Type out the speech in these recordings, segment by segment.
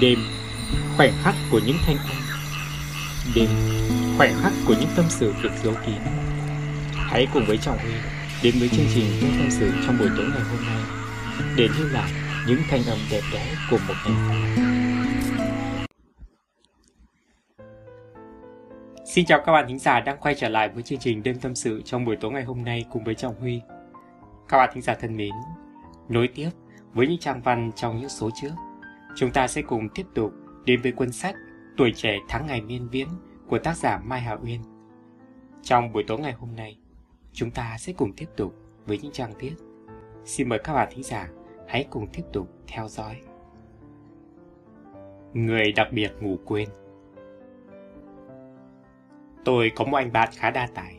Đêm, khoảnh khắc của những thanh âm. Đêm, khoảnh khắc của những tâm sự được giấu kín. Hãy cùng với Trọng Huy đến với chương trình Đêm Tâm sự trong buổi tối ngày hôm nay Để lưu lại những thanh âm đẹp đẽ của một ngày Xin chào các bạn thính giả đang quay trở lại với chương trình Đêm Tâm sự trong buổi tối ngày hôm nay cùng với Trọng Huy. Các bạn thính giả thân mến, nối tiếp với những trang văn trong những số trước. Chúng ta sẽ cùng tiếp tục đến với cuốn sách Tuổi trẻ tháng ngày miên viễn của tác giả Mai Hà Uyên. Trong buổi tối ngày hôm nay, chúng ta sẽ cùng tiếp tục với những trang viết. Xin mời các bạn thính giả hãy cùng tiếp tục theo dõi. Người đặc biệt ngủ quên Tôi có một anh bạn khá đa tài.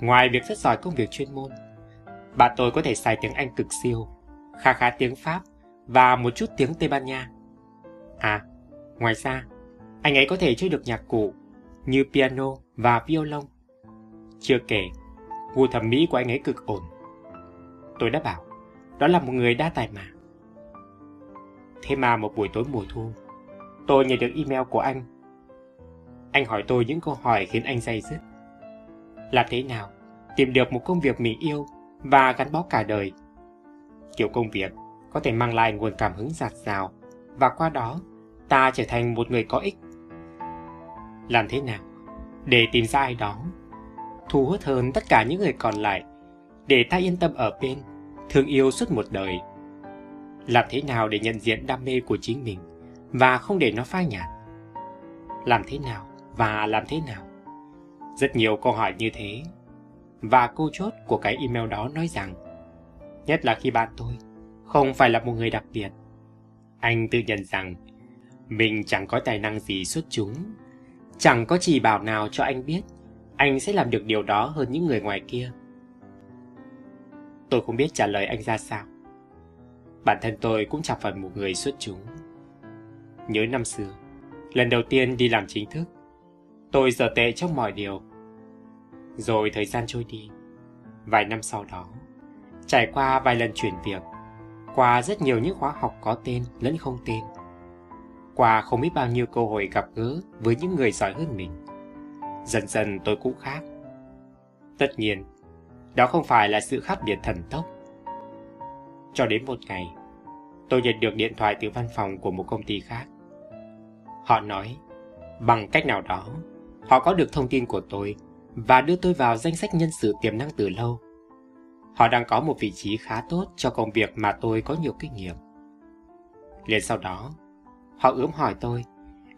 Ngoài việc rất giỏi công việc chuyên môn, bạn tôi có thể xài tiếng Anh cực siêu, khá khá tiếng Pháp và một chút tiếng Tây Ban Nha. À, ngoài ra, anh ấy có thể chơi được nhạc cụ như piano và violon. Chưa kể, gu thẩm mỹ của anh ấy cực ổn. Tôi đã bảo, đó là một người đa tài mà. Thế mà một buổi tối mùa thu, tôi nhận được email của anh. Anh hỏi tôi những câu hỏi khiến anh day dứt. Làm thế nào tìm được một công việc mình yêu và gắn bó cả đời? Kiểu công việc có thể mang lại nguồn cảm hứng giạt rào và qua đó ta trở thành một người có ích. Làm thế nào để tìm ra ai đó thu hút hơn tất cả những người còn lại để ta yên tâm ở bên, thương yêu suốt một đời? Làm thế nào để nhận diện đam mê của chính mình và không để nó phai nhạt? Làm thế nào và làm thế nào? Rất nhiều câu hỏi như thế. Và câu chốt của cái email đó nói rằng, nhất là khi bạn tôi không phải là một người đặc biệt. Anh tự nhận rằng mình chẳng có tài năng gì xuất chúng, chẳng có chỉ bảo nào cho anh biết anh sẽ làm được điều đó hơn những người ngoài kia. Tôi không biết trả lời anh ra sao. Bản thân tôi cũng chẳng phải một người xuất chúng. Nhớ năm xưa, lần đầu tiên đi làm chính thức, tôi giờ tệ trong mọi điều. Rồi thời gian trôi đi, vài năm sau đó, trải qua vài lần chuyển việc, qua rất nhiều những khóa học có tên lẫn không tên. Qua không biết bao nhiêu cơ hội gặp gỡ với những người giỏi hơn mình. Dần dần tôi cũng khác. Tất nhiên, đó không phải là sự khác biệt thần tốc. Cho đến một ngày, tôi nhận được điện thoại từ văn phòng của một công ty khác. Họ nói, bằng cách nào đó, họ có được thông tin của tôi và đưa tôi vào danh sách nhân sự tiềm năng từ lâu. Họ đang có một vị trí khá tốt cho công việc mà tôi có nhiều kinh nghiệm. Liền sau đó, họ ướm hỏi tôi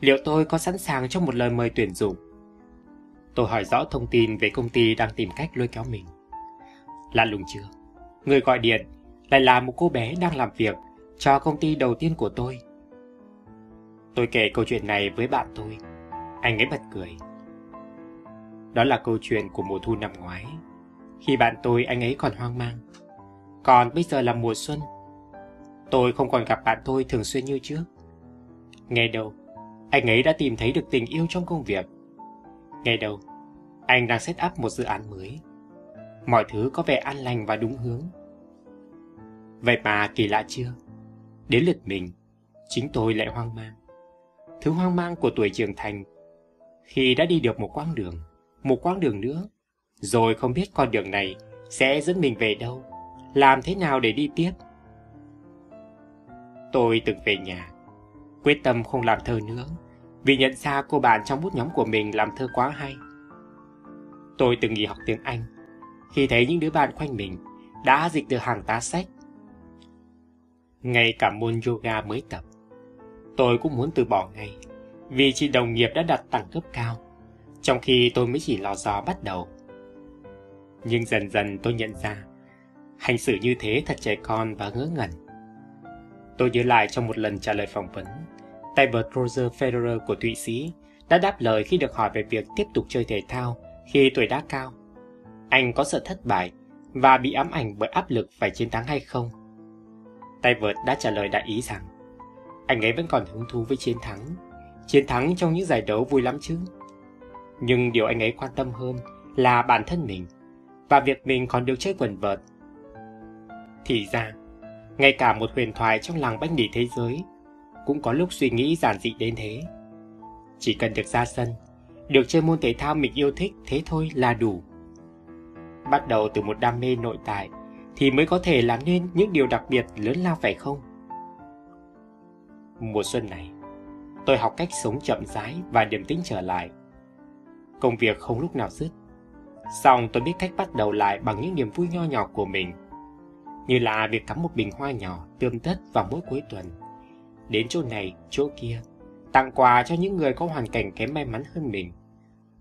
liệu tôi có sẵn sàng cho một lời mời tuyển dụng. Tôi hỏi rõ thông tin về công ty đang tìm cách lôi kéo mình. Lạ lùng chưa? Người gọi điện lại là một cô bé đang làm việc cho công ty đầu tiên của tôi. Tôi kể câu chuyện này với bạn tôi. Anh ấy bật cười. Đó là câu chuyện của mùa thu năm ngoái khi bạn tôi anh ấy còn hoang mang. Còn bây giờ là mùa xuân. Tôi không còn gặp bạn tôi thường xuyên như trước. Nghe đâu, anh ấy đã tìm thấy được tình yêu trong công việc. Nghe đâu, anh đang set up một dự án mới. Mọi thứ có vẻ an lành và đúng hướng. Vậy mà kỳ lạ chưa? Đến lượt mình, chính tôi lại hoang mang. Thứ hoang mang của tuổi trưởng thành khi đã đi được một quãng đường, một quãng đường nữa rồi không biết con đường này sẽ dẫn mình về đâu, làm thế nào để đi tiếp. Tôi từng về nhà, quyết tâm không làm thơ nữa, vì nhận ra cô bạn trong bút nhóm của mình làm thơ quá hay. Tôi từng nghỉ học tiếng Anh, khi thấy những đứa bạn quanh mình đã dịch được hàng tá sách. Ngay cả môn yoga mới tập, tôi cũng muốn từ bỏ ngay, vì chị đồng nghiệp đã đặt đẳng cấp cao, trong khi tôi mới chỉ lò dò bắt đầu. Nhưng dần dần tôi nhận ra, hành xử như thế thật trẻ con và ngớ ngẩn. Tôi nhớ lại trong một lần trả lời phỏng vấn, tay vợt Roger Federer của Thụy Sĩ đã đáp lời khi được hỏi về việc tiếp tục chơi thể thao khi tuổi đã cao. Anh có sợ thất bại và bị ám ảnh bởi áp lực phải chiến thắng hay không? Tay vợt đã trả lời đại ý rằng anh ấy vẫn còn hứng thú với chiến thắng. Chiến thắng trong những giải đấu vui lắm chứ. Nhưng điều anh ấy quan tâm hơn là bản thân mình và việc mình còn được chơi quần vợt. Thì ra, ngay cả một huyền thoại trong làng bánh đỉ thế giới cũng có lúc suy nghĩ giản dị đến thế. Chỉ cần được ra sân, được chơi môn thể thao mình yêu thích thế thôi là đủ. Bắt đầu từ một đam mê nội tại thì mới có thể làm nên những điều đặc biệt lớn lao phải không? Mùa xuân này, tôi học cách sống chậm rãi và điềm tĩnh trở lại. Công việc không lúc nào dứt. Xong tôi biết cách bắt đầu lại bằng những niềm vui nho nhỏ của mình. Như là việc cắm một bình hoa nhỏ tươm tất vào mỗi cuối tuần. Đến chỗ này, chỗ kia, tặng quà cho những người có hoàn cảnh kém may mắn hơn mình.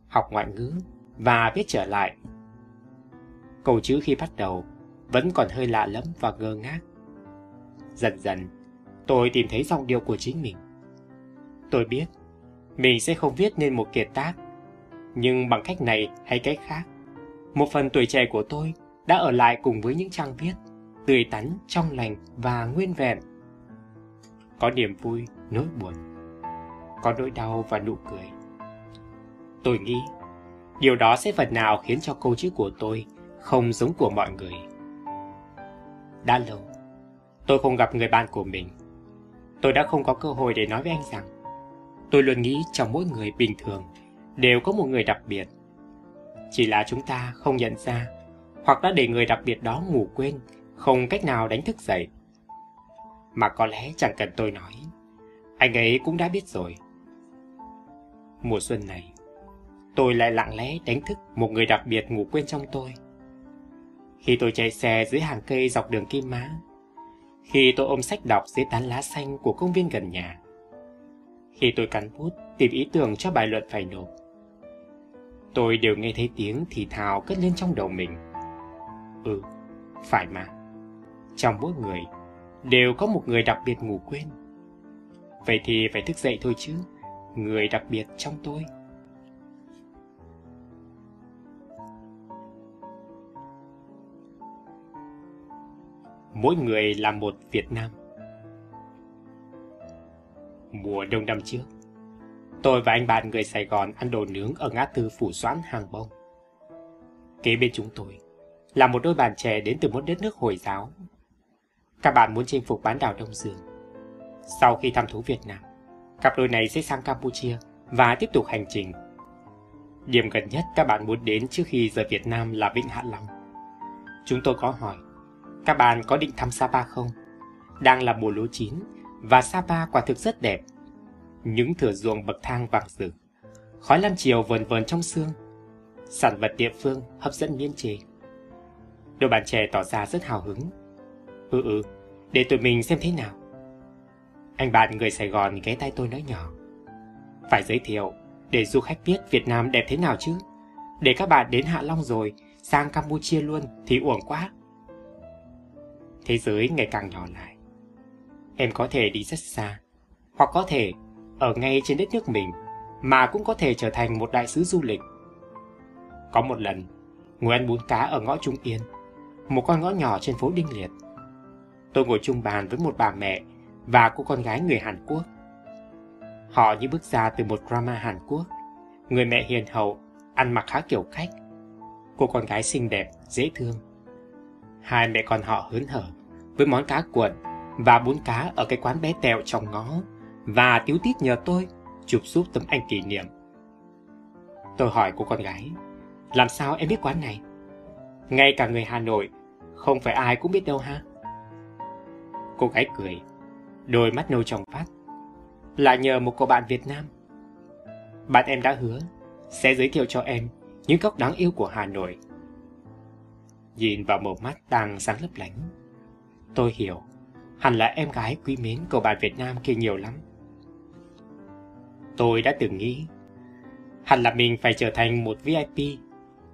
Học ngoại ngữ và biết trở lại. Câu chữ khi bắt đầu vẫn còn hơi lạ lẫm và ngơ ngác. Dần dần, tôi tìm thấy dòng điệu của chính mình. Tôi biết, mình sẽ không viết nên một kiệt tác, nhưng bằng cách này hay cách khác, một phần tuổi trẻ của tôi đã ở lại cùng với những trang viết, tươi tắn, trong lành và nguyên vẹn. Có niềm vui, nỗi buồn, có nỗi đau và nụ cười. Tôi nghĩ, điều đó sẽ phần nào khiến cho câu chữ của tôi không giống của mọi người. Đã lâu, tôi không gặp người bạn của mình. Tôi đã không có cơ hội để nói với anh rằng tôi luôn nghĩ trong mỗi người bình thường đều có một người đặc biệt. Chỉ là chúng ta không nhận ra hoặc đã để người đặc biệt đó ngủ quên, không cách nào đánh thức dậy. Mà có lẽ chẳng cần tôi nói, anh ấy cũng đã biết rồi. Mùa xuân này, tôi lại lặng lẽ đánh thức một người đặc biệt ngủ quên trong tôi. Khi tôi chạy xe dưới hàng cây dọc đường Kim Mã, khi tôi ôm sách đọc dưới tán lá xanh của công viên gần nhà, khi tôi cắn bút tìm ý tưởng cho bài luận phải nộp, tôi đều nghe thấy tiếng thì thào cất lên trong đầu mình. Ừ, phải mà. Trong mỗi người đều có một người đặc biệt ngủ quên. Vậy thì phải thức dậy thôi chứ, người đặc biệt trong tôi. mỗi người là một Việt Nam. Mùa đông năm trước, tôi và anh bạn người Sài Gòn ăn đồ nướng ở ngã tư Phủ Doãn Hàng Bông. Kế bên chúng tôi là một đôi bạn trẻ đến từ một đất nước Hồi giáo. Các bạn muốn chinh phục bán đảo Đông Dương. Sau khi thăm thú Việt Nam, cặp đôi này sẽ sang Campuchia và tiếp tục hành trình. Điểm gần nhất các bạn muốn đến trước khi rời Việt Nam là Vịnh Hạ Long. Chúng tôi có hỏi các bạn có định thăm Sapa không? Đang là mùa lúa chín và Sapa quả thực rất đẹp. Những thửa ruộng bậc thang vàng rực, khói lam chiều vờn vờn trong sương. Sản vật địa phương hấp dẫn miên trì. Đôi bạn trẻ tỏ ra rất hào hứng. Ừ ừ, để tụi mình xem thế nào. Anh bạn người Sài Gòn ghé tay tôi nói nhỏ. Phải giới thiệu, để du khách biết Việt Nam đẹp thế nào chứ. Để các bạn đến Hạ Long rồi, sang Campuchia luôn thì uổng quá thế giới ngày càng nhỏ lại. Em có thể đi rất xa, hoặc có thể ở ngay trên đất nước mình, mà cũng có thể trở thành một đại sứ du lịch. Có một lần, ngồi ăn bún cá ở ngõ Trung Yên, một con ngõ nhỏ trên phố Đinh Liệt. Tôi ngồi chung bàn với một bà mẹ và cô con gái người Hàn Quốc. Họ như bước ra từ một drama Hàn Quốc. Người mẹ hiền hậu, ăn mặc khá kiểu cách. Cô con gái xinh đẹp, dễ thương Hai mẹ con họ hớn hở với món cá cuộn và bún cá ở cái quán bé tẹo trong ngõ và tiếu tít nhờ tôi chụp giúp tấm ảnh kỷ niệm. Tôi hỏi cô con gái, làm sao em biết quán này? Ngay cả người Hà Nội, không phải ai cũng biết đâu ha. Cô gái cười, đôi mắt nâu trong phát. Là nhờ một cô bạn Việt Nam. Bạn em đã hứa sẽ giới thiệu cho em những góc đáng yêu của Hà Nội Nhìn vào một mắt đang sáng lấp lánh Tôi hiểu Hẳn là em gái quý mến của bạn Việt Nam kia nhiều lắm Tôi đã từng nghĩ Hẳn là mình phải trở thành một VIP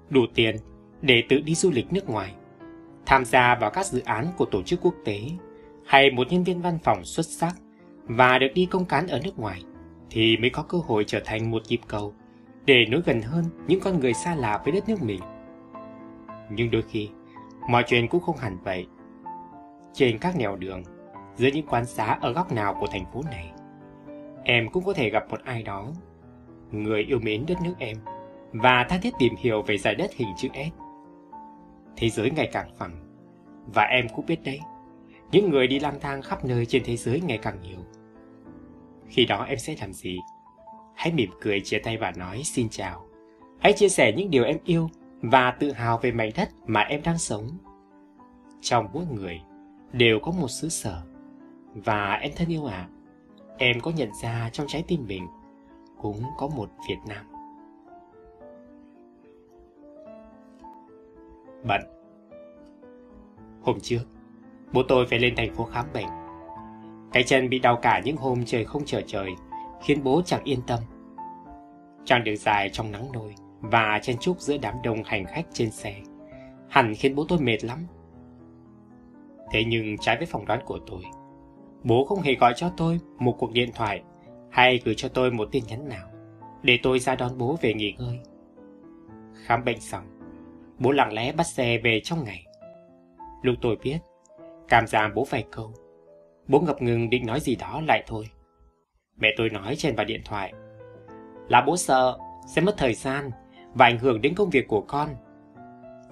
Đủ tiền để tự đi du lịch nước ngoài Tham gia vào các dự án của tổ chức quốc tế Hay một nhân viên văn phòng xuất sắc Và được đi công cán ở nước ngoài Thì mới có cơ hội trở thành một nhịp cầu Để nối gần hơn những con người xa lạ với đất nước mình nhưng đôi khi, mọi chuyện cũng không hẳn vậy. Trên các nẻo đường, dưới những quán xá ở góc nào của thành phố này, em cũng có thể gặp một ai đó, người yêu mến đất nước em và tha thiết tìm hiểu về giải đất hình chữ S. Thế giới ngày càng phẳng, và em cũng biết đấy, những người đi lang thang khắp nơi trên thế giới ngày càng nhiều. Khi đó em sẽ làm gì? Hãy mỉm cười chia tay và nói xin chào. Hãy chia sẻ những điều em yêu và tự hào về mảnh đất mà em đang sống. Trong mỗi người đều có một xứ sở. Và em thân yêu ạ, à, em có nhận ra trong trái tim mình cũng có một Việt Nam. Bận Hôm trước, bố tôi phải lên thành phố khám bệnh. Cái chân bị đau cả những hôm trời không trở trời, khiến bố chẳng yên tâm. Chàng đường dài trong nắng nôi và chen chúc giữa đám đông hành khách trên xe, hẳn khiến bố tôi mệt lắm. Thế nhưng trái với phỏng đoán của tôi, bố không hề gọi cho tôi một cuộc điện thoại hay gửi cho tôi một tin nhắn nào để tôi ra đón bố về nghỉ ngơi. Khám bệnh xong, bố lặng lẽ bắt xe về trong ngày. Lúc tôi biết, cảm giảm bố vài câu. Bố ngập ngừng định nói gì đó lại thôi. Mẹ tôi nói trên vào điện thoại. Là bố sợ, sẽ mất thời gian và ảnh hưởng đến công việc của con.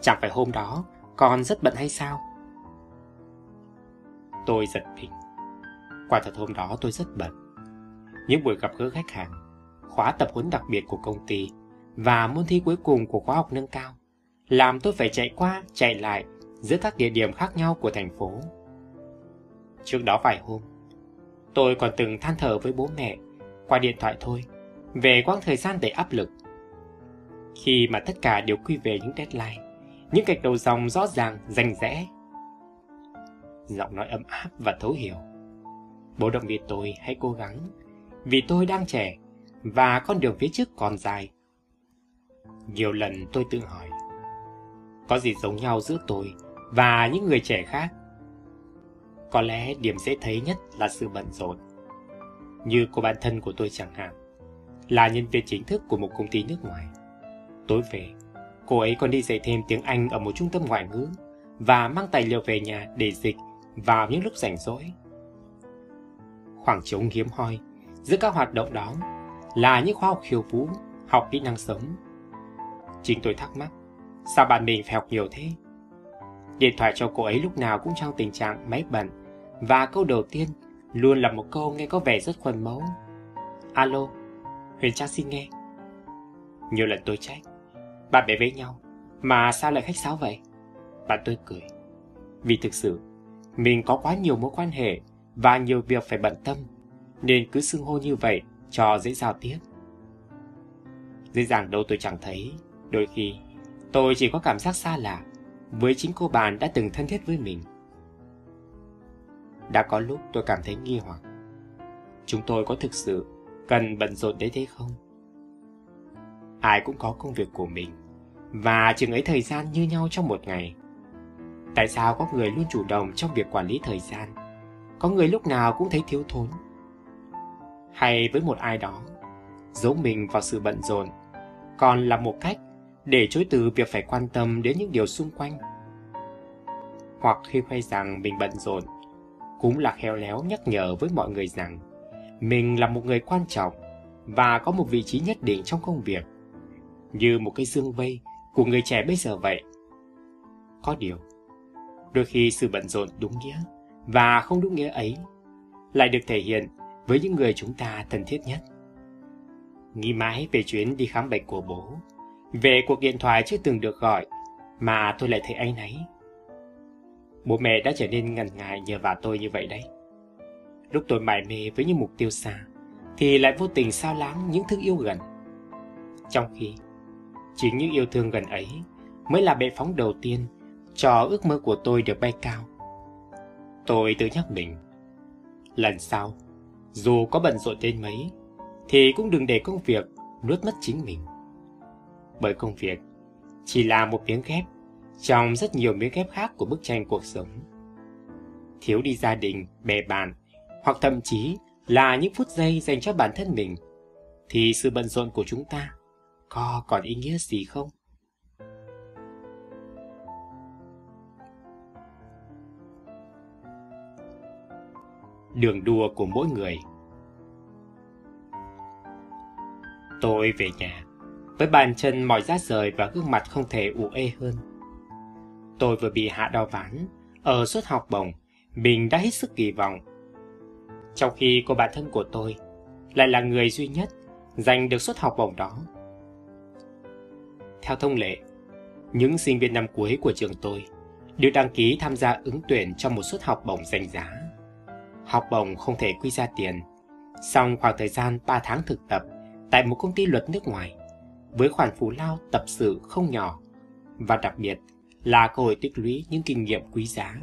Chẳng phải hôm đó con rất bận hay sao? Tôi giật mình. Quả thật hôm đó tôi rất bận. Những buổi gặp gỡ khách hàng, khóa tập huấn đặc biệt của công ty và môn thi cuối cùng của khóa học nâng cao làm tôi phải chạy qua, chạy lại giữa các địa điểm khác nhau của thành phố. Trước đó vài hôm, tôi còn từng than thở với bố mẹ qua điện thoại thôi về quãng thời gian đầy áp lực. Khi mà tất cả đều quy về những deadline, những gạch đầu dòng rõ ràng, rành rẽ. Giọng nói ấm áp và thấu hiểu. Bố động viên tôi hãy cố gắng, vì tôi đang trẻ và con đường phía trước còn dài. Nhiều lần tôi tự hỏi, có gì giống nhau giữa tôi và những người trẻ khác? Có lẽ điểm dễ thấy nhất là sự bận rộn. Như cô bạn thân của tôi chẳng hạn, là nhân viên chính thức của một công ty nước ngoài. Tối về, cô ấy còn đi dạy thêm tiếng Anh ở một trung tâm ngoại ngữ và mang tài liệu về nhà để dịch vào những lúc rảnh rỗi. Khoảng trống hiếm hoi giữa các hoạt động đó là những khoa học khiêu vũ, học kỹ năng sống. Chính tôi thắc mắc, sao bạn mình phải học nhiều thế? Điện thoại cho cô ấy lúc nào cũng trong tình trạng máy bận và câu đầu tiên luôn là một câu nghe có vẻ rất khuẩn mẫu. Alo, Huyền Trang xin nghe. Nhiều lần tôi trách, bạn bè với nhau, mà sao lại khách sáo vậy? Bạn tôi cười, vì thực sự mình có quá nhiều mối quan hệ và nhiều việc phải bận tâm, nên cứ xưng hô như vậy cho dễ giao tiếp. Dễ dàng đâu tôi chẳng thấy, đôi khi tôi chỉ có cảm giác xa lạ với chính cô bạn đã từng thân thiết với mình. Đã có lúc tôi cảm thấy nghi hoặc. Chúng tôi có thực sự cần bận rộn đến thế không? Ai cũng có công việc của mình và chừng ấy thời gian như nhau trong một ngày. Tại sao có người luôn chủ động trong việc quản lý thời gian, có người lúc nào cũng thấy thiếu thốn? Hay với một ai đó, giấu mình vào sự bận rộn còn là một cách để chối từ việc phải quan tâm đến những điều xung quanh. Hoặc khi khoe rằng mình bận rộn, cũng là khéo léo nhắc nhở với mọi người rằng mình là một người quan trọng và có một vị trí nhất định trong công việc, như một cái dương vây của người trẻ bây giờ vậy. Có điều, đôi khi sự bận rộn đúng nghĩa và không đúng nghĩa ấy lại được thể hiện với những người chúng ta thân thiết nhất. Nghĩ mãi về chuyến đi khám bệnh của bố, về cuộc điện thoại chưa từng được gọi mà tôi lại thấy anh ấy. Bố mẹ đã trở nên ngần ngại nhờ vào tôi như vậy đấy. Lúc tôi mải mê với những mục tiêu xa, thì lại vô tình sao lãng những thứ yêu gần. Trong khi, chính những yêu thương gần ấy mới là bệ phóng đầu tiên cho ước mơ của tôi được bay cao. Tôi tự nhắc mình, lần sau, dù có bận rộn đến mấy, thì cũng đừng để công việc nuốt mất chính mình. Bởi công việc chỉ là một miếng ghép trong rất nhiều miếng ghép khác của bức tranh cuộc sống. Thiếu đi gia đình, bè bạn hoặc thậm chí là những phút giây dành cho bản thân mình, thì sự bận rộn của chúng ta có còn ý nghĩa gì không? Đường đua của mỗi người Tôi về nhà, với bàn chân mỏi rát rời và gương mặt không thể ủ ê hơn. Tôi vừa bị hạ đau ván, ở suất học bổng, mình đã hết sức kỳ vọng trong khi cô bạn thân của tôi lại là người duy nhất giành được suất học bổng đó. Theo thông lệ, những sinh viên năm cuối của trường tôi đều đăng ký tham gia ứng tuyển trong một suất học bổng danh giá. Học bổng không thể quy ra tiền, xong khoảng thời gian 3 tháng thực tập tại một công ty luật nước ngoài với khoản phù lao tập sự không nhỏ và đặc biệt là cơ hội tích lũy những kinh nghiệm quý giá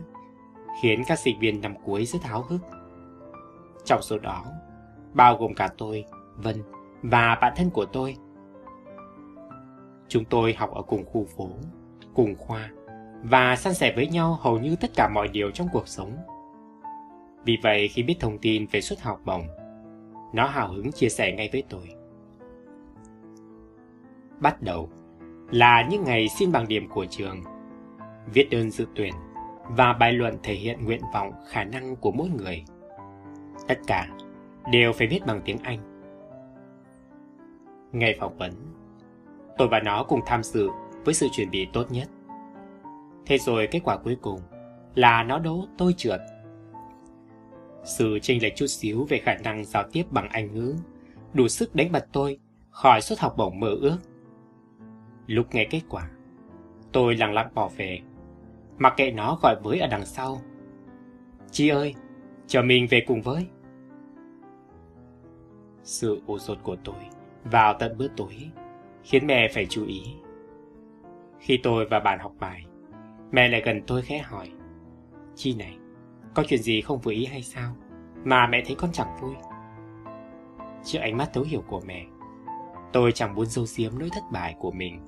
khiến các sinh viên năm cuối rất háo hức. Trong số đó, bao gồm cả tôi, Vân và bạn thân của tôi. Chúng tôi học ở cùng khu phố, cùng khoa và san sẻ với nhau hầu như tất cả mọi điều trong cuộc sống. Vì vậy khi biết thông tin về suất học bổng, nó hào hứng chia sẻ ngay với tôi. Bắt đầu là những ngày xin bằng điểm của trường, viết đơn dự tuyển và bài luận thể hiện nguyện vọng khả năng của mỗi người. Tất cả đều phải viết bằng tiếng Anh. Ngày phỏng vấn, tôi và nó cùng tham dự với sự chuẩn bị tốt nhất. Thế rồi kết quả cuối cùng là nó đố tôi trượt. Sự chênh lệch chút xíu về khả năng giao tiếp bằng Anh ngữ đủ sức đánh bật tôi khỏi suất học bổng mơ ước. Lúc nghe kết quả, tôi lặng lặng bỏ về, mặc kệ nó gọi với ở đằng sau. Chị ơi, chờ mình về cùng với. Sự ủ rột của tôi vào tận bữa tối khiến mẹ phải chú ý. Khi tôi và bạn học bài, mẹ lại gần tôi khẽ hỏi. Chi này, có chuyện gì không vừa ý hay sao? Mà mẹ thấy con chẳng vui. Trước ánh mắt thấu hiểu của mẹ, tôi chẳng muốn dâu xiếm nỗi thất bại của mình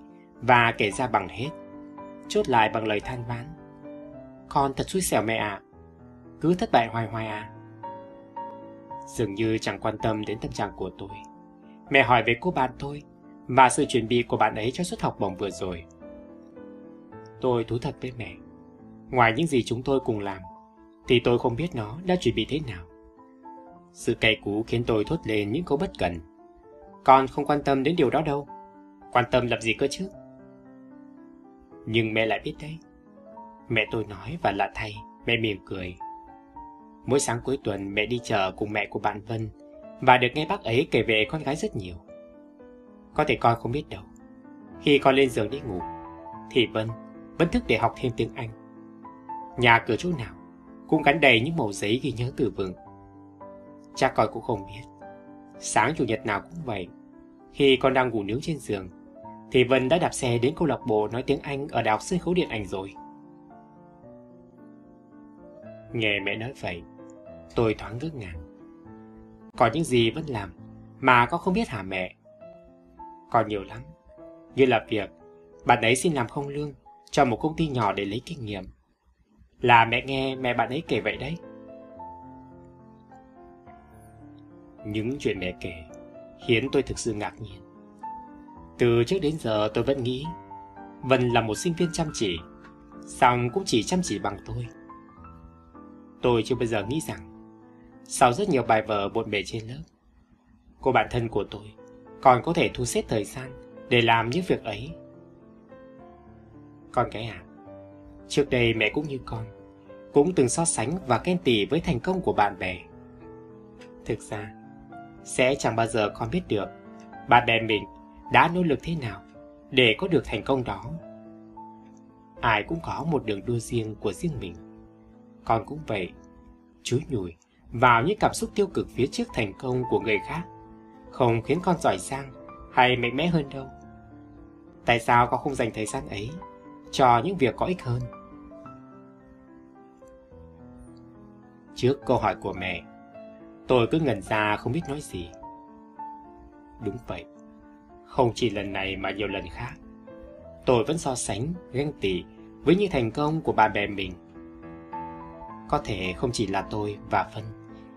và kể ra bằng hết, chốt lại bằng lời than vãn. Con thật xui xẻo mẹ ạ, à. cứ thất bại hoài hoài à. Dường như chẳng quan tâm đến tâm trạng của tôi. Mẹ hỏi về cô bạn tôi và sự chuẩn bị của bạn ấy cho suất học bổng vừa rồi. Tôi thú thật với mẹ. Ngoài những gì chúng tôi cùng làm, thì tôi không biết nó đã chuẩn bị thế nào. Sự cay cú khiến tôi thốt lên những câu bất cần. Con không quan tâm đến điều đó đâu. Quan tâm làm gì cơ chứ? Nhưng mẹ lại biết đấy. Mẹ tôi nói và lạ thay, mẹ mỉm cười. Mỗi sáng cuối tuần mẹ đi chợ cùng mẹ của bạn Vân và được nghe bác ấy kể về con gái rất nhiều. Có thể con không biết đâu. Khi con lên giường đi ngủ, thì Vân vẫn thức để học thêm tiếng Anh. Nhà cửa chỗ nào cũng gắn đầy những màu giấy ghi nhớ từ vựng. Cha con cũng không biết. Sáng chủ nhật nào cũng vậy. Khi con đang ngủ nướng trên giường, thì Vân đã đạp xe đến câu lạc bộ nói tiếng Anh ở Đại học Sân khấu Điện ảnh rồi. Nghe mẹ nói vậy, tôi thoáng ngước ngàng. Có những gì vẫn làm mà con không biết hả mẹ? Còn nhiều lắm, như là việc bạn ấy xin làm không lương cho một công ty nhỏ để lấy kinh nghiệm. Là mẹ nghe mẹ bạn ấy kể vậy đấy. Những chuyện mẹ kể khiến tôi thực sự ngạc nhiên. Từ trước đến giờ tôi vẫn nghĩ Vân là một sinh viên chăm chỉ, song cũng chỉ chăm chỉ bằng tôi. Tôi chưa bao giờ nghĩ rằng sau rất nhiều bài vở bộn bề trên lớp, cô bạn thân của tôi còn có thể thu xếp thời gian để làm những việc ấy. Con cái à, trước đây mẹ cũng như con, cũng từng so sánh và ghen tị với thành công của bạn bè. Thực ra, sẽ chẳng bao giờ con biết được bạn bè mình đã nỗ lực thế nào để có được thành công đó. Ai cũng có một đường đua riêng của riêng mình. Con cũng vậy, chúi nhùi vào những cảm xúc tiêu cực phía trước thành công của người khác không khiến con giỏi giang hay mạnh mẽ hơn đâu. Tại sao con không dành thời gian ấy cho những việc có ích hơn? Trước câu hỏi của mẹ, tôi cứ ngần ra không biết nói gì. Đúng vậy, không chỉ lần này mà nhiều lần khác. Tôi vẫn so sánh, ganh tị với những thành công của bạn bè mình. Có thể không chỉ là tôi và Phân,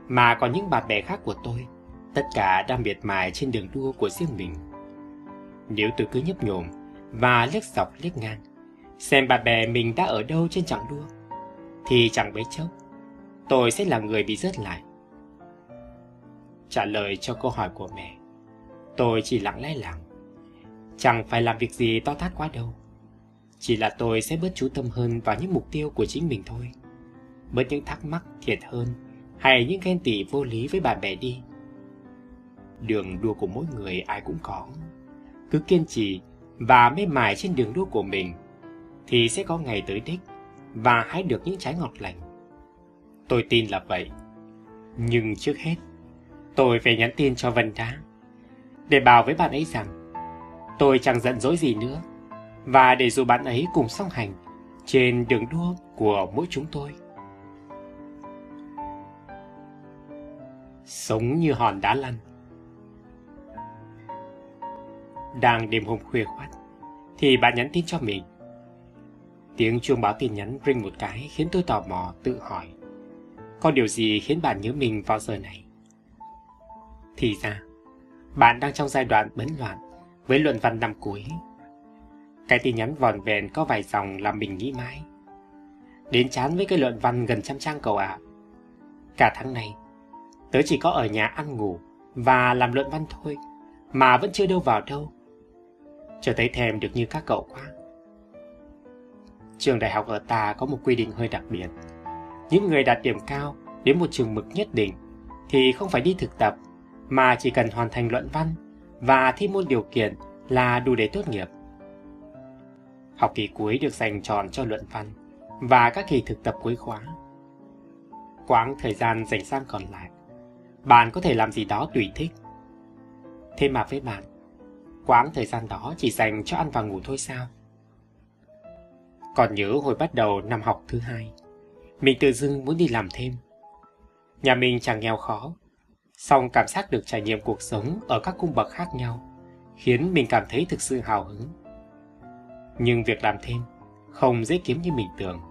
mà còn những bạn bè khác của tôi, tất cả đang miệt mài trên đường đua của riêng mình. Nếu tôi cứ nhấp nhổm và liếc dọc liếc ngang, xem bạn bè mình đã ở đâu trên chặng đua, thì chẳng mấy chốc, tôi sẽ là người bị rớt lại. Trả lời cho câu hỏi của mẹ, tôi chỉ lặng lẽ lặng. Chẳng phải làm việc gì to tát quá đâu. Chỉ là tôi sẽ bớt chú tâm hơn vào những mục tiêu của chính mình thôi. Bớt những thắc mắc thiệt hơn hay những ghen tị vô lý với bạn bè đi. đường đua của mỗi người ai cũng có. Cứ kiên trì và mê mải trên đường đua của mình thì sẽ có ngày tới đích và hái được những trái ngọt lành. Tôi tin là vậy. Nhưng trước hết, tôi phải nhắn tin cho Vân Đá để bảo với bạn ấy rằng tôi chẳng giận dỗi gì nữa và để dù bạn ấy cùng song hành trên đường đua của mỗi chúng tôi. Sống như hòn đá lăn Đang đêm hôm khuya khoát Thì bạn nhắn tin cho mình Tiếng chuông báo tin nhắn ring một cái khiến tôi tò mò tự hỏi có điều gì khiến bạn nhớ mình vào giờ này? Thì ra, bạn đang trong giai đoạn bấn loạn với luận văn năm cuối. Cái tin nhắn vòn vẹn có vài dòng làm mình nghĩ mãi. Đến chán với cái luận văn gần trăm trang cầu ạ. Cả tháng này, tớ chỉ có ở nhà ăn ngủ và làm luận văn thôi, mà vẫn chưa đâu vào đâu. Chờ thấy thèm được như các cậu quá. Trường đại học ở ta có một quy định hơi đặc biệt. Những người đạt điểm cao đến một trường mực nhất định thì không phải đi thực tập, mà chỉ cần hoàn thành luận văn và thi môn điều kiện là đủ để tốt nghiệp. Học kỳ cuối được dành tròn cho luận văn và các kỳ thực tập cuối khóa. Quãng thời gian dành sang còn lại, bạn có thể làm gì đó tùy thích. Thế mà với bạn, quãng thời gian đó chỉ dành cho ăn và ngủ thôi sao? Còn nhớ hồi bắt đầu năm học thứ hai, mình tự dưng muốn đi làm thêm. Nhà mình chẳng nghèo khó, song cảm giác được trải nghiệm cuộc sống ở các cung bậc khác nhau khiến mình cảm thấy thực sự hào hứng. Nhưng việc làm thêm không dễ kiếm như mình tưởng.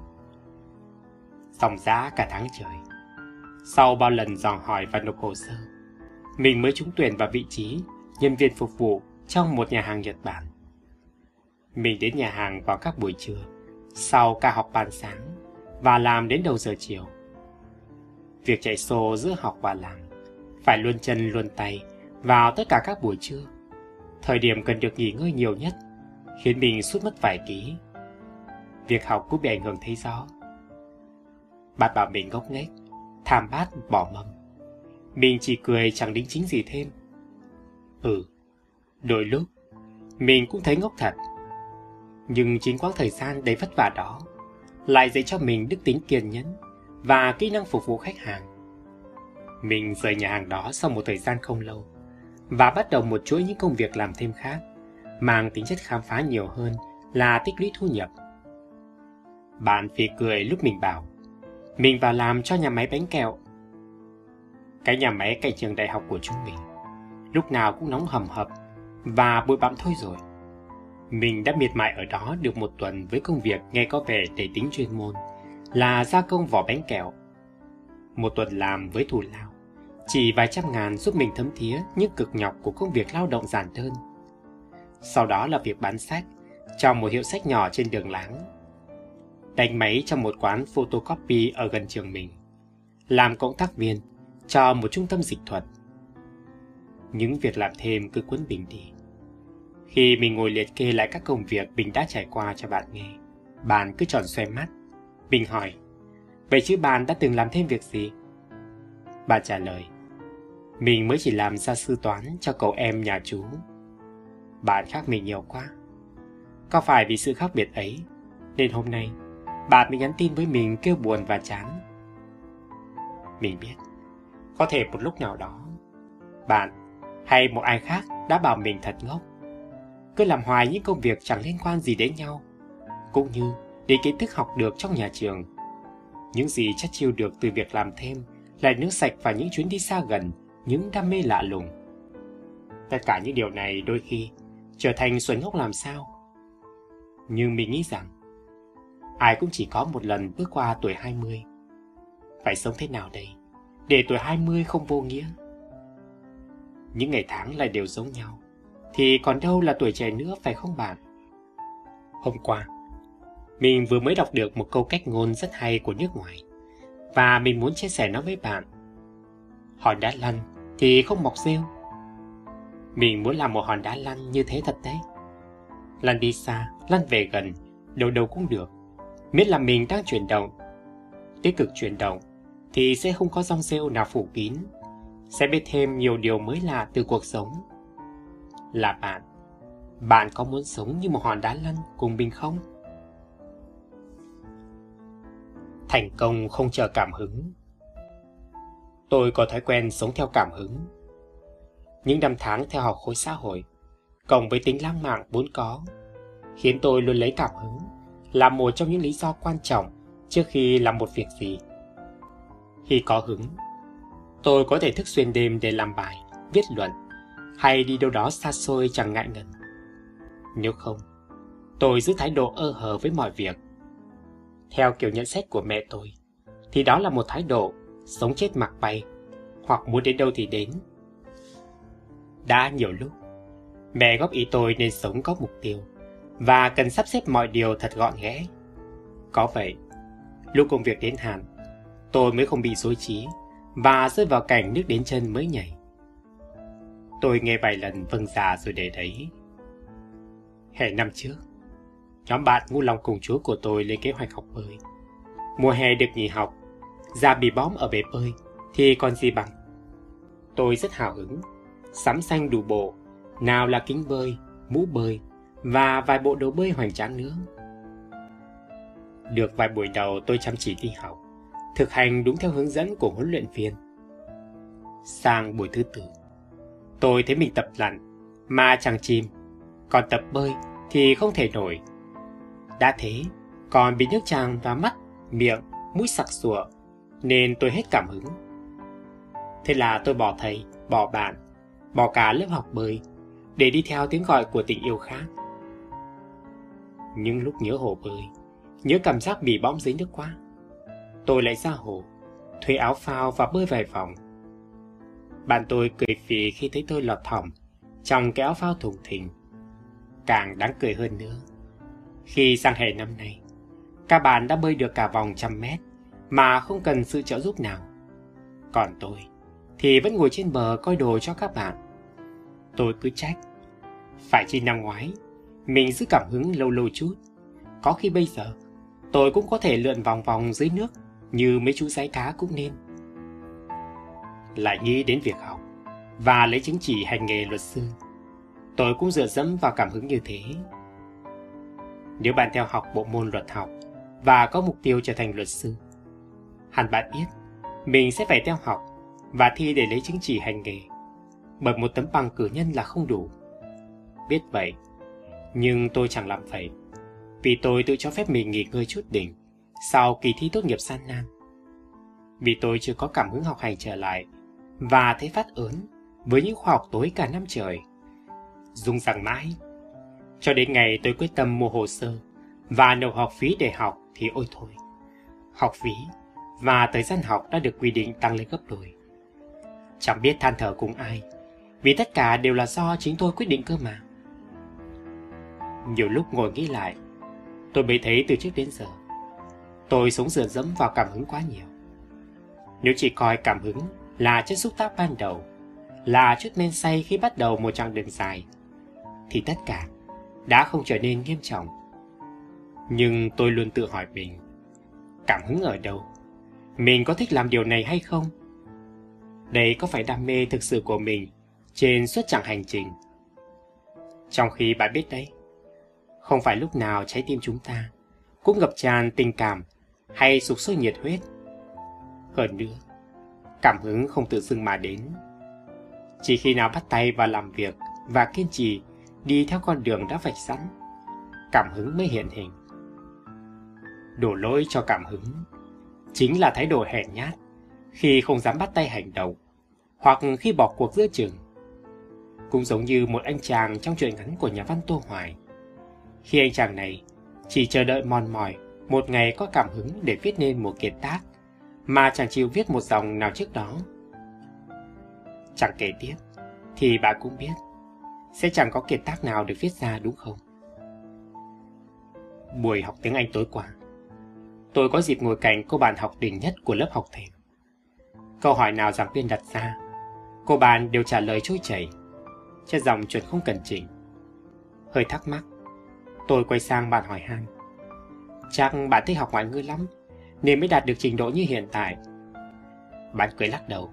Dòng giá cả tháng trời. Sau bao lần dò hỏi và nộp hồ sơ, mình mới trúng tuyển vào vị trí nhân viên phục vụ trong một nhà hàng Nhật Bản. Mình đến nhà hàng vào các buổi trưa sau ca học ban sáng và làm đến đầu giờ chiều. Việc chạy xô giữa học và làm phải luôn chân luôn tay vào tất cả các buổi trưa. Thời điểm cần được nghỉ ngơi nhiều nhất khiến mình suốt mất vài ký. Việc học cũng bị ảnh hưởng thấy rõ. Bạn bảo mình ngốc nghếch, tham bát bỏ mầm. Mình chỉ cười chẳng đính chính gì thêm. Ừ, đôi lúc mình cũng thấy ngốc thật. Nhưng chính quãng thời gian đầy vất vả đó lại dạy cho mình đức tính kiên nhẫn và kỹ năng phục vụ khách hàng. Mình rời nhà hàng đó sau một thời gian không lâu và bắt đầu một chuỗi những công việc làm thêm khác, mang tính chất khám phá nhiều hơn là tích lũy thu nhập. Bạn phì cười lúc mình bảo, mình vào làm cho nhà máy bánh kẹo. Cái nhà máy cạnh trường đại học của chúng mình, lúc nào cũng nóng hầm hập và bụi bặm thôi rồi. Mình đã miệt mài ở đó được một tuần với công việc nghe có vẻ đầy tính chuyên môn là gia công vỏ bánh kẹo. Một tuần làm với thù lao, chỉ vài trăm ngàn giúp mình thấm thía những cực nhọc của công việc lao động giản đơn. Sau đó là việc bán sách trong một hiệu sách nhỏ trên đường láng. Đánh máy trong một quán photocopy ở gần trường mình. Làm cộng tác viên cho một trung tâm dịch thuật. Những việc làm thêm cứ cuốn bình đi khi mình ngồi liệt kê lại các công việc mình đã trải qua cho bạn nghe, bạn cứ tròn xoay mắt. Bình hỏi, vậy chứ bạn đã từng làm thêm việc gì? Bạn trả lời, mình mới chỉ làm gia sư toán cho cậu em nhà chú. Bạn khác mình nhiều quá. Có phải vì sự khác biệt ấy, nên hôm nay bạn mới nhắn tin với mình kêu buồn và chán. Mình biết, có thể một lúc nào đó, bạn hay một ai khác đã bảo mình thật ngốc cứ làm hoài những công việc chẳng liên quan gì đến nhau, cũng như để kiến thức học được trong nhà trường. Những gì chắc chiêu được từ việc làm thêm lại nước sạch và những chuyến đi xa gần, những đam mê lạ lùng. Tất cả những điều này đôi khi trở thành xuẩn ngốc làm sao. Nhưng mình nghĩ rằng, ai cũng chỉ có một lần bước qua tuổi 20. Phải sống thế nào đây, để tuổi 20 không vô nghĩa? Những ngày tháng lại đều giống nhau thì còn đâu là tuổi trẻ nữa phải không bạn? Hôm qua, mình vừa mới đọc được một câu cách ngôn rất hay của nước ngoài và mình muốn chia sẻ nó với bạn. Hòn đá lăn thì không mọc rêu. Mình muốn làm một hòn đá lăn như thế thật đấy. Lăn đi xa, lăn về gần, đâu đâu cũng được. Miễn là mình đang chuyển động. Tích cực chuyển động thì sẽ không có rong rêu nào phủ kín. sẽ biết thêm nhiều điều mới lạ từ cuộc sống. Là bạn, bạn có muốn sống như một hòn đá lăn cùng mình không? Thành công không chờ cảm hứng. Tôi có thói quen sống theo cảm hứng. Những năm tháng theo học khối xã hội, cộng với tính lãng mạn vốn có, khiến tôi luôn lấy cảm hứng là một trong những lý do quan trọng trước khi làm một việc gì. Khi có hứng, tôi có thể thức xuyên đêm để làm bài, viết luận hay đi đâu đó xa xôi chẳng ngại ngần. Nếu không, tôi giữ thái độ ơ hờ với mọi việc. Theo kiểu nhận xét của mẹ tôi, thì đó là một thái độ sống chết mặc bay, hoặc muốn đến đâu thì đến. Đã nhiều lúc, mẹ góp ý tôi nên sống có mục tiêu và cần sắp xếp mọi điều thật gọn ghẽ. Có vậy, lúc công việc đến hạn, tôi mới không bị rối trí và rơi vào cảnh nước đến chân mới nhảy. Tôi nghe vài lần vâng già rồi để đấy. Hè năm trước, nhóm bạn ngu lòng cùng chúa của tôi lên kế hoạch học bơi. Mùa hè được nghỉ học, ra bị bóm ở bể bơi thì còn gì bằng. Tôi rất hào hứng, sắm xanh đủ bộ, nào là kính bơi, mũ bơi và vài bộ đồ bơi hoành tráng nữa. Được vài buổi đầu tôi chăm chỉ đi học, thực hành đúng theo hướng dẫn của huấn luyện viên. Sang buổi thứ tư, tôi thấy mình tập lặn mà chẳng chìm, còn tập bơi thì không thể nổi. Đã thế, còn bị nước tràn vào mắt, miệng, mũi sặc sủa nên tôi hết cảm hứng. Thế là tôi bỏ thầy, bỏ bạn, bỏ cả lớp học bơi để đi theo tiếng gọi của tình yêu khác. Nhưng lúc nhớ hồ bơi, nhớ cảm giác bị bõm dưới nước quá. Tôi lại ra hồ, thuê áo phao và bơi vài vòng. Bạn tôi cười phì khi thấy tôi lọt thỏm trong cái áo phao thùng thình. Càng đáng cười hơn nữa. Khi sang hè năm nay, các bạn đã bơi được cả vòng trăm mét mà không cần sự trợ giúp nào. Còn tôi thì vẫn ngồi trên bờ coi đồ cho các bạn. Tôi cứ trách. Phải chi năm ngoái mình giữ cảm hứng lâu lâu chút. Có khi bây giờ, tôi cũng có thể lượn vòng vòng dưới nước như mấy chú giấy cá cũng nên. Lại nghĩ đến việc học và lấy chứng chỉ hành nghề luật sư. Tôi cũng dựa dẫm vào cảm hứng như thế. Nếu bạn theo học bộ môn luật học và có mục tiêu trở thành luật sư, hẳn bạn biết mình sẽ phải theo học và thi để lấy chứng chỉ hành nghề. Bởi một tấm bằng cử nhân là không đủ. Biết vậy, nhưng tôi chẳng làm vậy, vì tôi tự cho phép mình nghỉ ngơi chút đỉnh sau kỳ thi tốt nghiệp san nan. Vì tôi chưa có cảm hứng học hành trở lại và thấy phát ớn với những khoa học tối cả năm trời. Dung rằng mãi, cho đến ngày tôi quyết tâm mua hồ sơ và nộp học phí để học thì ôi thôi. Học phí và thời gian học đã được quy định tăng lên gấp đôi. Chẳng biết than thở cùng ai, vì tất cả đều là do chính tôi quyết định cơ mà. Nhiều lúc ngồi nghĩ lại, tôi mới thấy từ trước đến giờ, tôi sống dựa dẫm vào cảm hứng quá nhiều. Nếu chỉ coi cảm hứng là chất xúc tác ban đầu, là chút men say khi bắt đầu một chặng đường dài, thì tất cả đã không trở nên nghiêm trọng. Nhưng tôi luôn tự hỏi mình, cảm hứng ở đâu? Mình có thích làm điều này hay không? Đây có phải đam mê thực sự của mình trên suốt chặng hành trình? Trong khi bạn biết đấy, không phải lúc nào trái tim chúng ta cũng ngập tràn tình cảm hay sục sôi nhiệt huyết. Hơn nữa, cảm hứng không tự dưng mà đến. Chỉ khi nào bắt tay vào làm việc và kiên trì đi theo con đường đã vạch sẵn, cảm hứng mới hiện hình. Đổ lỗi cho cảm hứng chính là thái độ hèn nhát khi không dám bắt tay hành động hoặc khi bỏ cuộc giữa chừng. Cũng giống như một anh chàng trong truyện ngắn của nhà văn Tô Hoài khi anh chàng này chỉ chờ đợi mòn mỏi một ngày có cảm hứng để viết nên một kiệt tác mà chẳng chịu viết một dòng nào trước đó. Chẳng kể tiếp, thì bà cũng biết sẽ chẳng có kiệt tác nào được viết ra đúng không? Buổi học tiếng Anh tối qua, tôi có dịp ngồi cạnh cô bạn học đỉnh nhất của lớp học thềm. Câu hỏi nào giảng viên đặt ra, cô bạn đều trả lời trôi chảy, cho dòng chuẩn không cần chỉnh. Hơi thắc mắc, Tôi quay sang bạn hỏi han. Chắc bạn thích học ngoại ngữ lắm, nên mới đạt được trình độ như hiện tại. Bạn cười lắc đầu.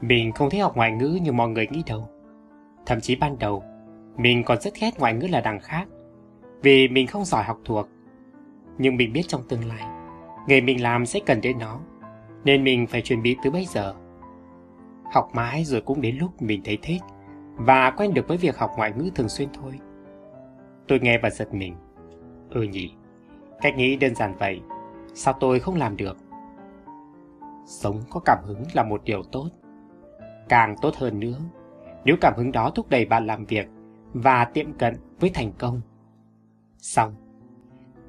Mình không thích học ngoại ngữ như mọi người nghĩ đâu. Thậm chí ban đầu, mình còn rất ghét ngoại ngữ là đằng khác, vì mình không giỏi học thuộc. Nhưng mình biết trong tương lai, nghề mình làm sẽ cần đến nó, nên mình phải chuẩn bị từ bây giờ. Học mãi rồi cũng đến lúc mình thấy thích và quen được với việc học ngoại ngữ thường xuyên thôi. Tôi nghe và giật mình. Ừ nhỉ, cách nghĩ đơn giản vậy, sao tôi không làm được? Sống có cảm hứng là một điều tốt. Càng tốt hơn nữa, nếu cảm hứng đó thúc đẩy bạn làm việc và tiệm cận với thành công. Xong,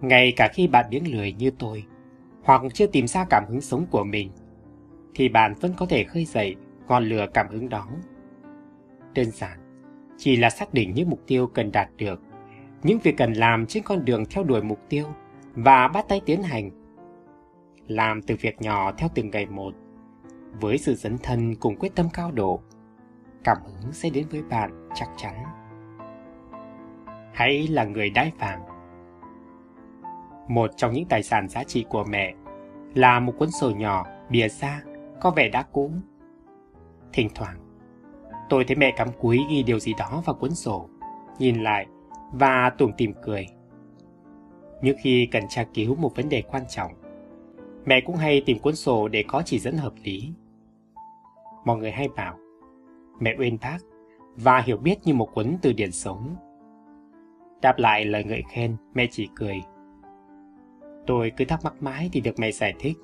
ngay cả khi bạn biếng lười như tôi, hoặc chưa tìm ra cảm hứng sống của mình, thì bạn vẫn có thể khơi dậy ngọn lửa cảm hứng đó. Đơn giản, chỉ là xác định những mục tiêu cần đạt được, những việc cần làm trên con đường theo đuổi mục tiêu và bắt tay tiến hành. Làm từ việc nhỏ theo từng ngày một, với sự dấn thân cùng quyết tâm cao độ, cảm hứng sẽ đến với bạn chắc chắn. Hãy là người đai vàng. Một trong những tài sản giá trị của mẹ là một cuốn sổ nhỏ bìa da có vẻ đã cũ. Thỉnh thoảng, tôi thấy mẹ cắm cúi ghi điều gì đó vào cuốn sổ, nhìn lại và tủm tìm cười. Những khi cần tra cứu một vấn đề quan trọng, mẹ cũng hay tìm cuốn sổ để có chỉ dẫn hợp lý. Mọi người hay bảo, mẹ uyên bác và hiểu biết như một cuốn từ điển sống. Đáp lại lời ngợi khen, mẹ chỉ cười. Tôi cứ thắc mắc mãi thì được mẹ giải thích.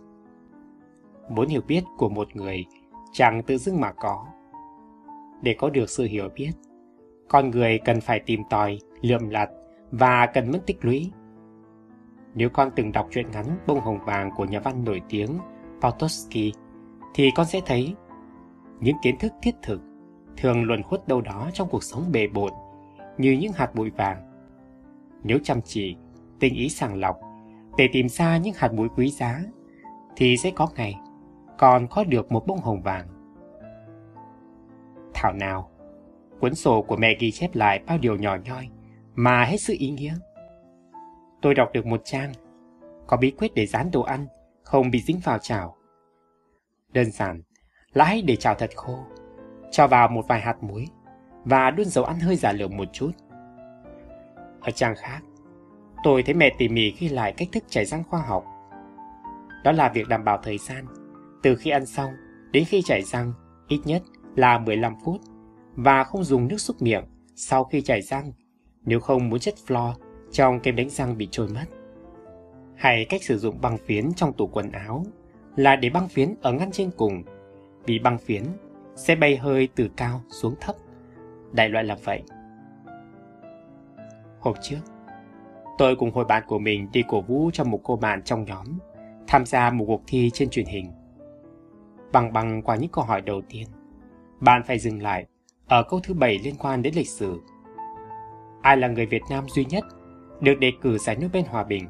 Muốn hiểu biết của một người chẳng tự dưng mà có. Để có được sự hiểu biết, con người cần phải tìm tòi, lượm lặt và cần mất tích lũy. Nếu con từng đọc truyện ngắn Bông Hồng Vàng của nhà văn nổi tiếng Potosky, thì con sẽ thấy những kiến thức thiết thực thường luẩn khuất đâu đó trong cuộc sống bề bộn như những hạt bụi vàng. Nếu chăm chỉ, tinh ý sàng lọc để tìm ra những hạt bụi quý giá, thì sẽ có ngày còn có được một bông hồng vàng. Thảo nào, cuốn sổ của mẹ ghi chép lại bao điều nhỏ nhoi mà hết sức ý nghĩa. Tôi đọc được một trang, có bí quyết để dán đồ ăn, không bị dính vào chảo. Đơn giản là hãy để chảo thật khô, cho vào một vài hạt muối và đun dầu ăn hơi giả lửa một chút. Ở trang khác, tôi thấy mẹ tỉ mỉ ghi lại cách thức chảy răng khoa học. Đó là việc đảm bảo thời gian, từ khi ăn xong đến khi chảy răng ít nhất là 15 phút và không dùng nước súc miệng sau khi chảy răng nếu không muốn chất flo trong kem đánh răng bị trôi mất. Hay cách sử dụng băng phiến trong tủ quần áo là để băng phiến ở ngăn trên cùng vì băng phiến sẽ bay hơi từ cao xuống thấp. Đại loại là vậy. Hôm trước, tôi cùng hội bạn của mình đi cổ vũ cho một cô bạn trong nhóm tham gia một cuộc thi trên truyền hình. Bằng bằng qua những câu hỏi đầu tiên, bạn phải dừng lại ở câu thứ bảy liên quan đến lịch sử. Ai là người Việt Nam duy nhất được đề cử giải Nobel Hòa Bình?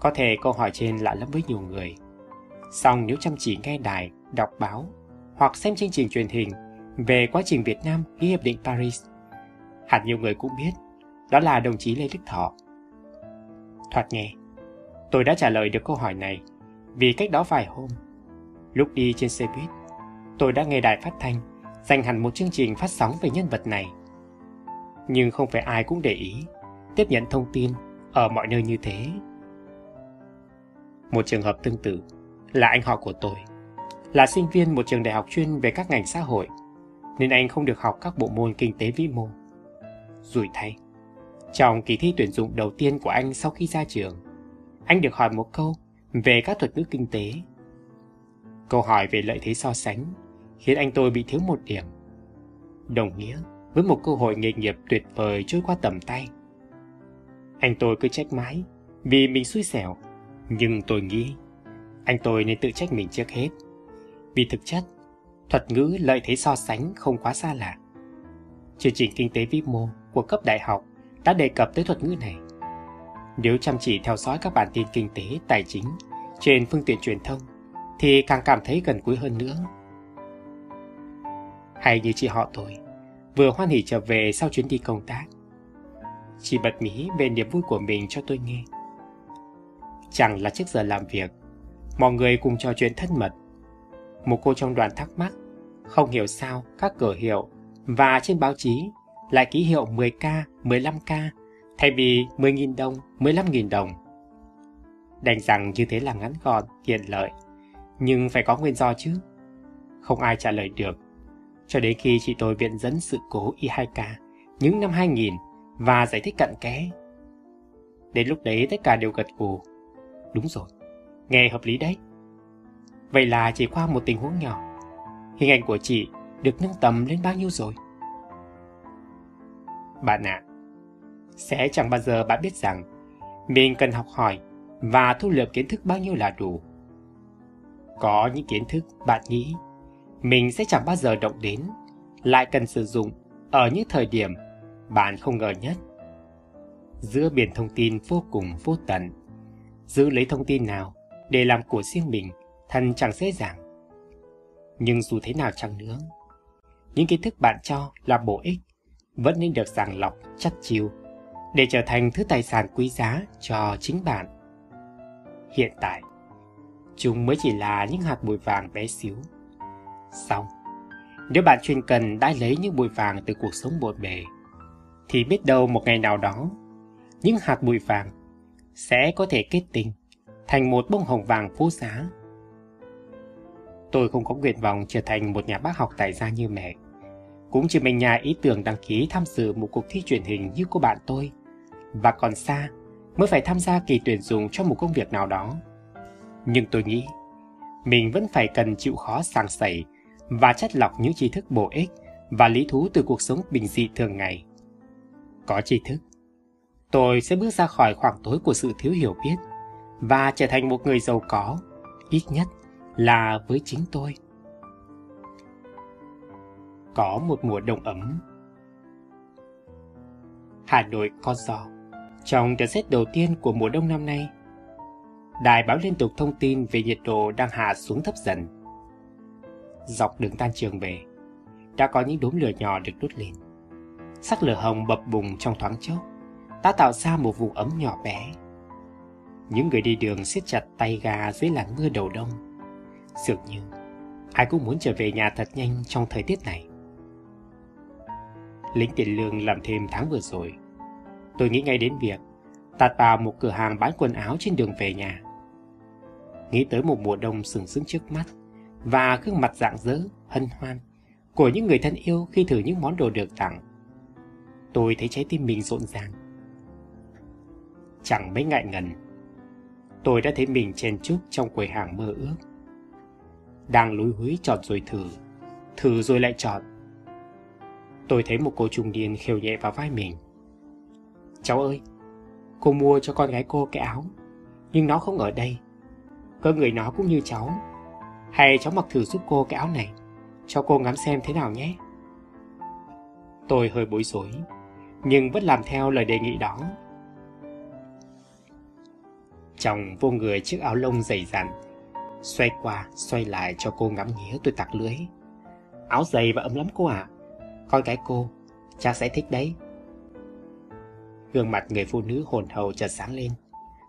Có thể câu hỏi trên lạ lắm với nhiều người. Song nếu chăm chỉ nghe đài, đọc báo hoặc xem chương trình truyền hình về quá trình Việt Nam ký hiệp định Paris, hẳn nhiều người cũng biết đó là đồng chí Lê Đức Thọ. Thoạt nghe, tôi đã trả lời được câu hỏi này vì cách đó vài hôm, lúc đi trên xe buýt, tôi đã nghe đài phát thanh dành hẳn một chương trình phát sóng về nhân vật này. Nhưng không phải ai cũng để ý, tiếp nhận thông tin ở mọi nơi như thế. Một trường hợp tương tự là anh họ của tôi, là sinh viên một trường đại học chuyên về các ngành xã hội, nên anh không được học các bộ môn kinh tế vĩ mô. Rủi thay, trong kỳ thi tuyển dụng đầu tiên của anh sau khi ra trường, anh được hỏi một câu về các thuật ngữ kinh tế. Câu hỏi về lợi thế so sánh khiến anh tôi bị thiếu một điểm. Đồng nghĩa với một cơ hội nghề nghiệp tuyệt vời trôi qua tầm tay. Anh tôi cứ trách mãi vì mình xui xẻo, nhưng tôi nghĩ anh tôi nên tự trách mình trước hết. Vì thực chất, thuật ngữ lợi thế so sánh không quá xa lạ. Chương trình kinh tế vĩ mô của cấp đại học đã đề cập tới thuật ngữ này. Nếu chăm chỉ theo dõi các bản tin kinh tế, tài chính trên phương tiện truyền thông, thì càng cảm thấy gần gũi hơn nữa. Hay như chị họ tôi, vừa hoan hỉ trở về sau chuyến đi công tác chỉ bật mí về niềm vui của mình cho tôi nghe. Chẳng là trước giờ làm việc, mọi người cùng trò chuyện thân mật. Một cô trong đoàn thắc mắc, không hiểu sao các cửa hiệu và trên báo chí lại ký hiệu 10k, 15k thay vì 10.000 đồng, 15.000 đồng. Đành rằng như thế là ngắn gọn, tiện lợi, nhưng phải có nguyên do chứ. Không ai trả lời được, cho đến khi chị tôi viện dẫn sự cố Y2K những năm 2000 và giải thích cặn kẽ. Đến lúc đấy tất cả đều gật gù. Đúng rồi, nghe hợp lý đấy. Vậy là chỉ qua một tình huống nhỏ, hình ảnh của chị được nâng tầm lên bao nhiêu rồi? Bạn ạ, à, sẽ chẳng bao giờ bạn biết rằng mình cần học hỏi và thu lượm kiến thức bao nhiêu là đủ. Có những kiến thức bạn nghĩ mình sẽ chẳng bao giờ động đến, lại cần sử dụng ở những thời điểm bạn không ngờ nhất. Giữa biển thông tin vô cùng vô tận, giữ lấy thông tin nào để làm của riêng mình thật chẳng dễ dàng. Nhưng dù thế nào chăng nữa, những kiến thức bạn cho là bổ ích vẫn nên được sàng lọc chắc chiêu để trở thành thứ tài sản quý giá cho chính bạn. Hiện tại, chúng mới chỉ là những hạt bụi vàng bé xíu. Xong, nếu bạn chuyên cần đãi lấy những bụi vàng từ cuộc sống bộn bề, thì biết đâu một ngày nào đó, những hạt bụi vàng sẽ có thể kết tinh thành một bông hồng vàng phú giá. Tôi không có nguyện vọng trở thành một nhà bác học tài gia như mẹ. Cũng chỉ mình nhà ý tưởng đăng ký tham dự một cuộc thi truyền hình như cô bạn tôi. Và còn xa mới phải tham gia kỳ tuyển dụng cho một công việc nào đó. Nhưng tôi nghĩ mình vẫn phải cần chịu khó sàng sẩy và chất lọc những tri thức bổ ích và lý thú từ cuộc sống bình dị thường ngày. Có tri thức, tôi sẽ bước ra khỏi khoảng tối của sự thiếu hiểu biết và trở thành một người giàu có, ít nhất là với chính tôi. Có một mùa đông ấm. Hà Nội có gió. Trong đợt rét đầu tiên của mùa đông năm nay, đài báo liên tục thông tin về nhiệt độ đang hạ xuống thấp dần. Dọc đường tan trường về, đã có những đốm lửa nhỏ được đốt lên. Sắc lửa hồng bập bùng trong thoáng chốc, đã tạo ra một vùng ấm nhỏ bé. Những người đi đường siết chặt tay ga dưới làn mưa đầu đông. Dường như ai cũng muốn trở về nhà thật nhanh trong thời tiết này. Lính tiền lương làm thêm tháng vừa rồi, tôi nghĩ ngay đến việc tạt vào một cửa hàng bán quần áo trên đường về nhà. Nghĩ tới một mùa đông sừng sững trước mắt và gương mặt rạng rỡ, hân hoan của những người thân yêu khi thử những món đồ được tặng. Tôi thấy trái tim mình rộn ràng. Chẳng mấy ngại ngần, tôi đã thấy mình chen chúc trong quầy hàng mơ ước. Đang lúi húi chọn rồi thử, thử rồi lại chọn. Tôi thấy một cô trung niên khều nhẹ vào vai mình. Cháu ơi, cô mua cho con gái cô cái áo, nhưng nó không ở đây. Cơ người nó cũng như cháu. Hay cháu mặc thử giúp cô cái áo này, cho cô ngắm xem thế nào nhé. Tôi hơi bối rối, nhưng vẫn làm theo lời đề nghị đó. Chồng vô người chiếc áo lông dày dặn, xoay qua, xoay lại cho cô ngắm nghía tôi tặc lưới. Áo dày và ấm lắm cô ạ. À. Con cái cô, cha sẽ thích đấy. Gương mặt người phụ nữ hồn hậu chợt sáng lên.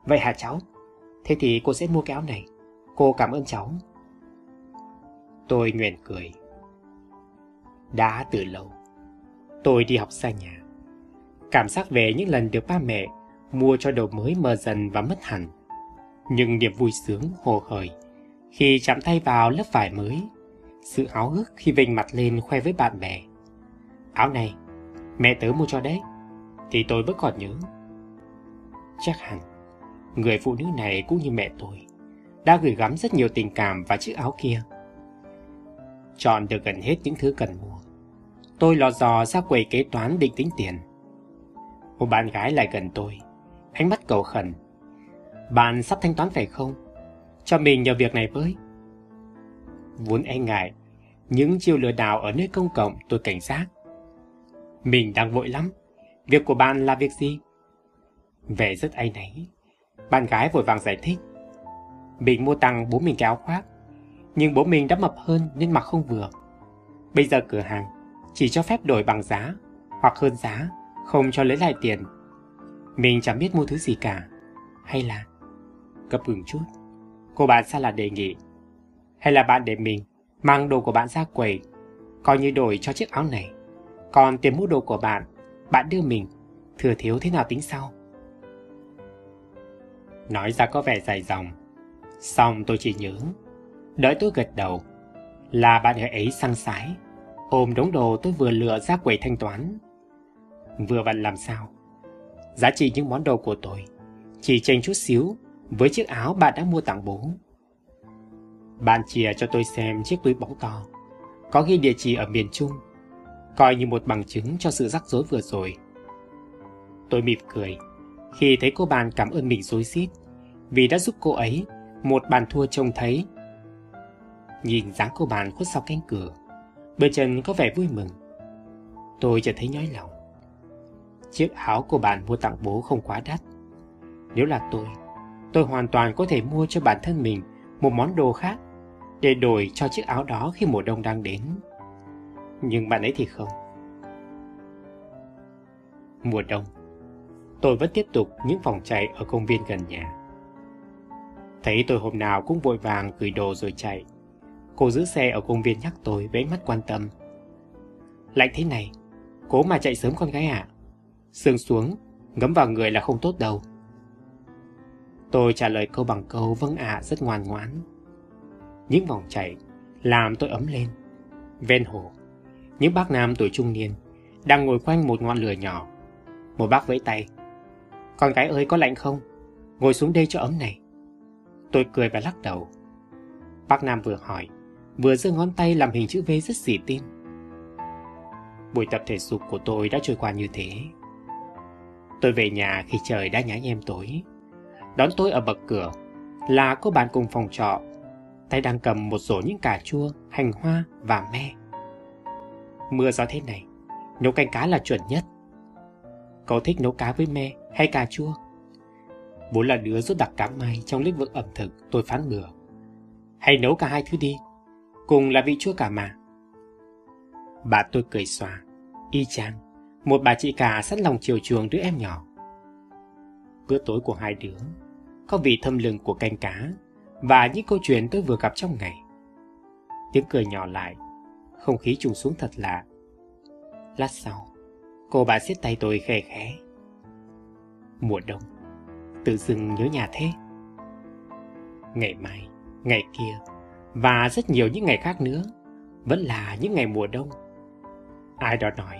Vậy hả cháu? Thế thì cô sẽ mua cái áo này. Cô cảm ơn cháu. Tôi nguyện cười. Đã từ lâu, tôi đi học xa nhà. Cảm giác về những lần được ba mẹ mua cho đồ mới mờ dần và mất hẳn. Nhưng niềm vui sướng hồ hởi khi chạm tay vào lớp vải mới, sự háo hức khi vinh mặt lên khoe với bạn bè. Áo này, mẹ tớ mua cho đấy, thì tôi vẫn còn nhớ. Chắc hẳn, người phụ nữ này cũng như mẹ tôi, đã gửi gắm rất nhiều tình cảm vào chiếc áo kia. Chọn được gần hết những thứ cần mua. Tôi lò dò ra quầy kế toán định tính tiền. Một bạn gái lại gần tôi, ánh mắt cầu khẩn. Bạn sắp thanh toán phải không? Cho mình nhờ việc này với. Vốn e ngại, những chiêu lừa đảo ở nơi công cộng tôi cảnh giác. Mình đang vội lắm, việc của bạn là việc gì? Vẻ rất ai nấy, bạn gái vội vàng giải thích. Mình mua tặng bố mình cái áo khoác, nhưng bố mình đã mập hơn nên mặc không vừa. Bây giờ cửa hàng chỉ cho phép đổi bằng giá hoặc hơn giá, không cho lấy lại tiền. Mình chẳng biết mua thứ gì cả. Hay là... Cấp ứng chút, cô bạn xa là đề nghị. Hay là bạn để mình Mang đồ của bạn ra quầy, coi như đổi cho chiếc áo này. Còn tiền mua đồ của bạn, bạn đưa mình, thừa thiếu thế nào tính sau. Nói ra có vẻ dài dòng, xong tôi chỉ nhớ, đợi tôi gật đầu, là bạn gái ấy sang sái, ôm đống đồ tôi vừa lựa ra quầy thanh toán. Vừa vặn làm sao? Giá trị những món đồ của tôi chỉ chênh chút xíu với chiếc áo bạn đã mua tặng bố. Bạn chia cho tôi xem chiếc túi bóng to, có ghi địa chỉ ở miền Trung, coi như một bằng chứng cho sự rắc rối vừa rồi. Tôi mỉm cười khi thấy cô bạn cảm ơn mình rối rít vì đã giúp cô ấy một bàn thua trông thấy. Nhìn dáng cô bạn khuất sau cánh cửa, bờ chân có vẻ vui mừng. Tôi chợt thấy nhói lòng. Chiếc áo của bạn mua tặng bố không quá đắt. Nếu là tôi, tôi hoàn toàn có thể mua cho bản thân mình một món đồ khác để đổi cho chiếc áo đó khi mùa đông đang đến. Nhưng bạn ấy thì không. Mùa đông, tôi vẫn tiếp tục những vòng chạy ở công viên gần nhà. Thấy tôi hôm nào cũng vội vàng gửi đồ rồi chạy. Cô giữ xe ở công viên nhắc tôi với mắt quan tâm. Lạnh thế này, cố mà chạy sớm con gái ạ. À? Sương xuống, ngấm vào người là không tốt đâu. Tôi trả lời câu bằng câu vâng ạ rất ngoan ngoãn. Những vòng chạy làm tôi ấm lên. Ven hồ, những bác nam tuổi trung niên đang ngồi quanh một ngọn lửa nhỏ. Một bác vẫy tay. Con gái ơi có lạnh không? Ngồi xuống đây cho ấm này. Tôi cười và lắc đầu. Bác Nam vừa hỏi, vừa giơ ngón tay làm hình chữ V rất xỉ tin. Buổi tập thể dục của tôi đã trôi qua như thế. Tôi về nhà khi trời đã nhá nhem tối. Đón tôi ở bậc cửa là cô bạn cùng phòng trọ. Tay đang cầm một rổ những cà chua, hành hoa và me. Mưa gió thế này, nấu canh cá là chuẩn nhất. Cậu thích nấu cá với me hay cà chua? Vốn là đứa rất đặc cám may trong lĩnh vực ẩm thực, tôi phán bừa. Hay nấu cả hai thứ đi, cùng là vị chua cả mà. Bà tôi cười xòa, y chang, một bà chị cả sẵn lòng chiều chuồng đứa em nhỏ. Bữa tối của hai đứa có vị thâm lừng của canh cá và những câu chuyện tôi vừa gặp trong ngày. Tiếng cười nhỏ lại, không khí trùng xuống thật lạ. Lát sau, cô bà siết tay tôi khẽ khẽ. Mùa đông, tự dưng nhớ nhà thế. Ngày mai, ngày kia và rất nhiều những ngày khác nữa vẫn là những ngày mùa đông. Ai đó nói,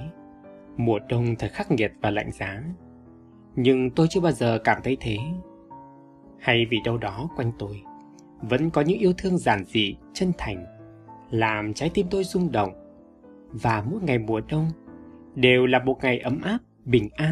mùa đông thật khắc nghiệt và lạnh giá. Nhưng tôi chưa bao giờ cảm thấy thế. Hay vì đâu đó quanh tôi vẫn có những yêu thương giản dị, chân thành, làm trái tim tôi rung động. Và mỗi ngày mùa đông đều là một ngày ấm áp, bình an.